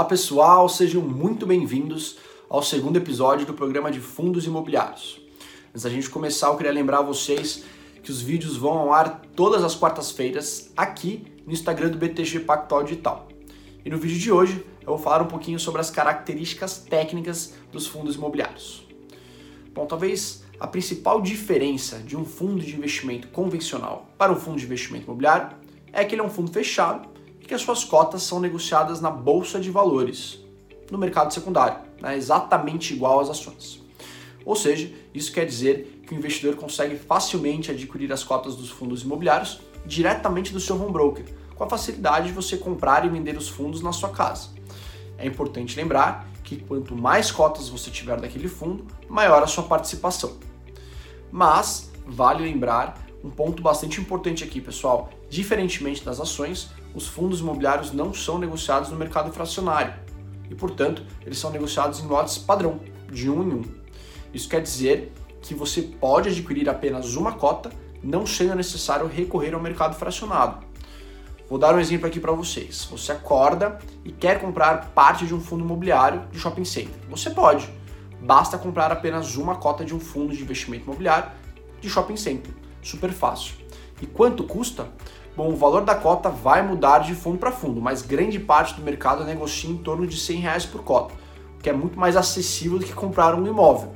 Olá pessoal, sejam muito bem-vindos ao segundo episódio do programa de fundos imobiliários. Antes da gente começar, eu queria lembrar vocês que os vídeos vão ao ar todas as quartas-feiras aqui no Instagram do BTG Pactual Digital. E no vídeo de hoje eu vou falar um pouquinho sobre as características técnicas dos fundos imobiliários. Bom, talvez a principal diferença de um fundo de investimento convencional para um fundo de investimento imobiliário é que ele é um fundo fechado que as suas cotas são negociadas na bolsa de valores, no mercado secundário, né, exatamente igual às ações. Ou seja, isso quer dizer que o investidor consegue facilmente adquirir as cotas dos fundos imobiliários diretamente do seu home broker, com a facilidade de você comprar e vender os fundos na sua casa. É importante lembrar que quanto mais cotas você tiver daquele fundo, maior a sua participação. Mas vale lembrar um ponto bastante importante aqui, pessoal. Diferentemente das ações, os fundos imobiliários não são negociados no mercado fracionário e, portanto, eles são negociados em lotes padrão, de um em um. Isso quer dizer que você pode adquirir apenas uma cota, não sendo necessário recorrer ao mercado fracionado. Vou dar um exemplo aqui para vocês. Você acorda e quer comprar parte de um fundo imobiliário de shopping center. Você pode. Basta comprar apenas uma cota de um fundo de investimento imobiliário de shopping center. Super fácil. E quanto custa? Bom, o valor da cota vai mudar de fundo para fundo, mas grande parte do mercado negocia em torno de 100 reais por cota, o que é muito mais acessível do que comprar um imóvel.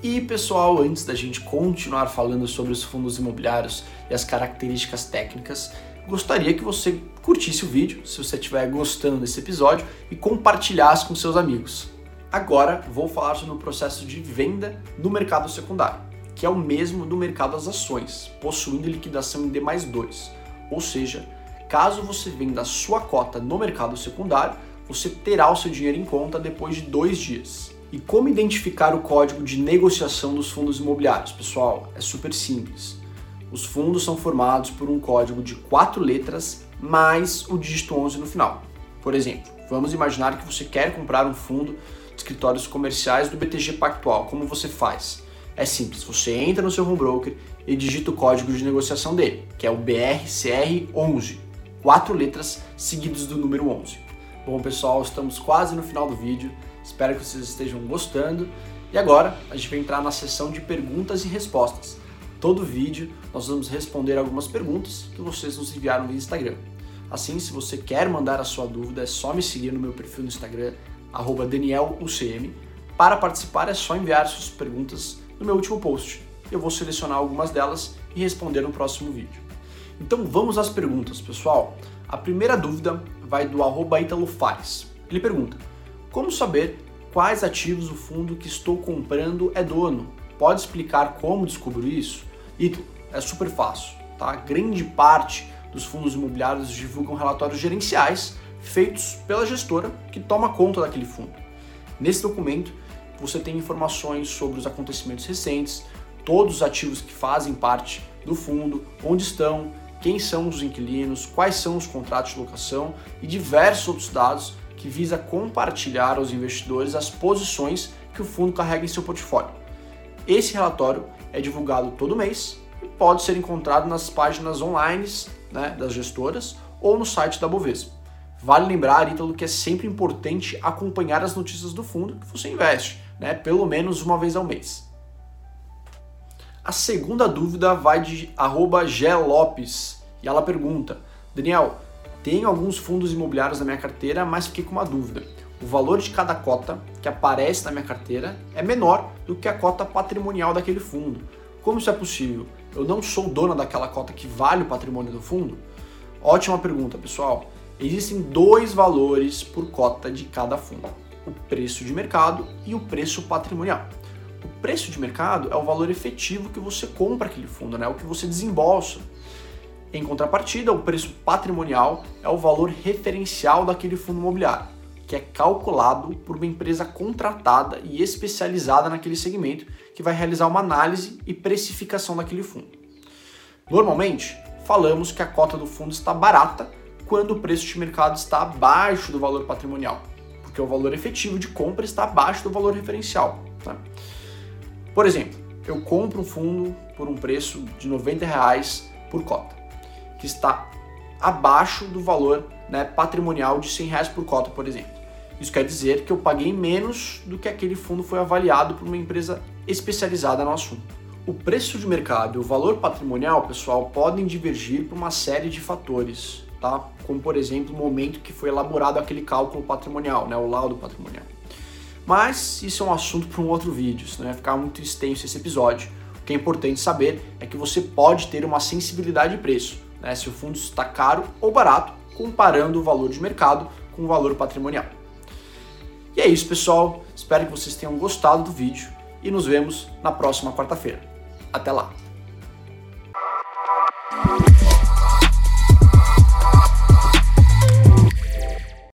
E pessoal, antes da gente continuar falando sobre os fundos imobiliários e as características técnicas, gostaria que você curtisse o vídeo, se você estiver gostando desse episódio, e compartilhasse com seus amigos. Agora vou falar sobre o processo de venda no mercado secundário, que é o mesmo do mercado das ações, possuindo liquidação em D mais 2. Ou seja, caso você venda a sua cota no mercado secundário, você terá o seu dinheiro em conta depois de dois dias. E como identificar o código de negociação dos fundos imobiliários? Pessoal, é super simples. Os fundos são formados por um código de quatro letras mais o dígito 11 no final. Por exemplo, vamos imaginar que você quer comprar um fundo de escritórios comerciais do BTG Pactual. Como você faz? É simples, você entra no seu home broker e digita o código de negociação dele, que é o BRCR11, quatro letras seguidas do número 11. Bom pessoal, estamos quase no final do vídeo, espero que vocês estejam gostando e agora a gente vai entrar na sessão de perguntas e respostas. Todo vídeo nós vamos responder algumas perguntas que vocês nos enviaram via Instagram. Assim, se você quer mandar a sua dúvida, é só me seguir no meu perfil no Instagram, DanielUCM. Para participar é só enviar suas perguntas no meu último post. Eu vou selecionar algumas delas e responder no próximo vídeo. Então vamos às perguntas, pessoal. A primeira dúvida vai do arroba Italofaz. Ele pergunta: Como saber quais ativos o fundo que estou comprando é dono? Pode explicar como descobrir isso? Ítalo, é super fácil, tá? Grande parte dos fundos imobiliários divulgam relatórios gerenciais feitos pela gestora que toma conta daquele fundo. Nesse documento, você tem informações sobre os acontecimentos recentes, todos os ativos que fazem parte do fundo, onde estão, quem são os inquilinos, quais são os contratos de locação e diversos outros dados que visa compartilhar aos investidores as posições que o fundo carrega em seu portfólio. Esse relatório é divulgado todo mês e pode ser encontrado nas páginas online né, das gestoras ou no site da Bovespa. Vale lembrar, Ítalo, que é sempre importante acompanhar as notícias do fundo que você investe né, pelo menos uma vez ao mês. A segunda dúvida vai de Lopes e ela pergunta: Daniel, tenho alguns fundos imobiliários na minha carteira, mas fiquei com uma dúvida. O valor de cada cota que aparece na minha carteira é menor do que a cota patrimonial daquele fundo. Como isso é possível? Eu não sou dona daquela cota que vale o patrimônio do fundo? Ótima pergunta, pessoal. Existem dois valores por cota de cada fundo o preço de mercado e o preço patrimonial. O preço de mercado é o valor efetivo que você compra aquele fundo, né? o que você desembolsa. Em contrapartida, o preço patrimonial é o valor referencial daquele fundo imobiliário, que é calculado por uma empresa contratada e especializada naquele segmento que vai realizar uma análise e precificação daquele fundo. Normalmente, falamos que a cota do fundo está barata quando o preço de mercado está abaixo do valor patrimonial porque o valor efetivo de compra está abaixo do valor referencial. Tá? Por exemplo, eu compro um fundo por um preço de 90 reais por cota, que está abaixo do valor né, patrimonial de 100 reais por cota, por exemplo. Isso quer dizer que eu paguei menos do que aquele fundo foi avaliado por uma empresa especializada no assunto. O preço de mercado e o valor patrimonial, pessoal, podem divergir por uma série de fatores, tá? Como por exemplo, o momento que foi elaborado aquele cálculo patrimonial, né, o laudo patrimonial. Mas isso é um assunto para um outro vídeo, senão vai ficar muito extenso esse episódio. O que é importante saber é que você pode ter uma sensibilidade de preço, né, se o fundo está caro ou barato, comparando o valor de mercado com o valor patrimonial. E é isso, pessoal. Espero que vocês tenham gostado do vídeo e nos vemos na próxima quarta-feira. Até lá!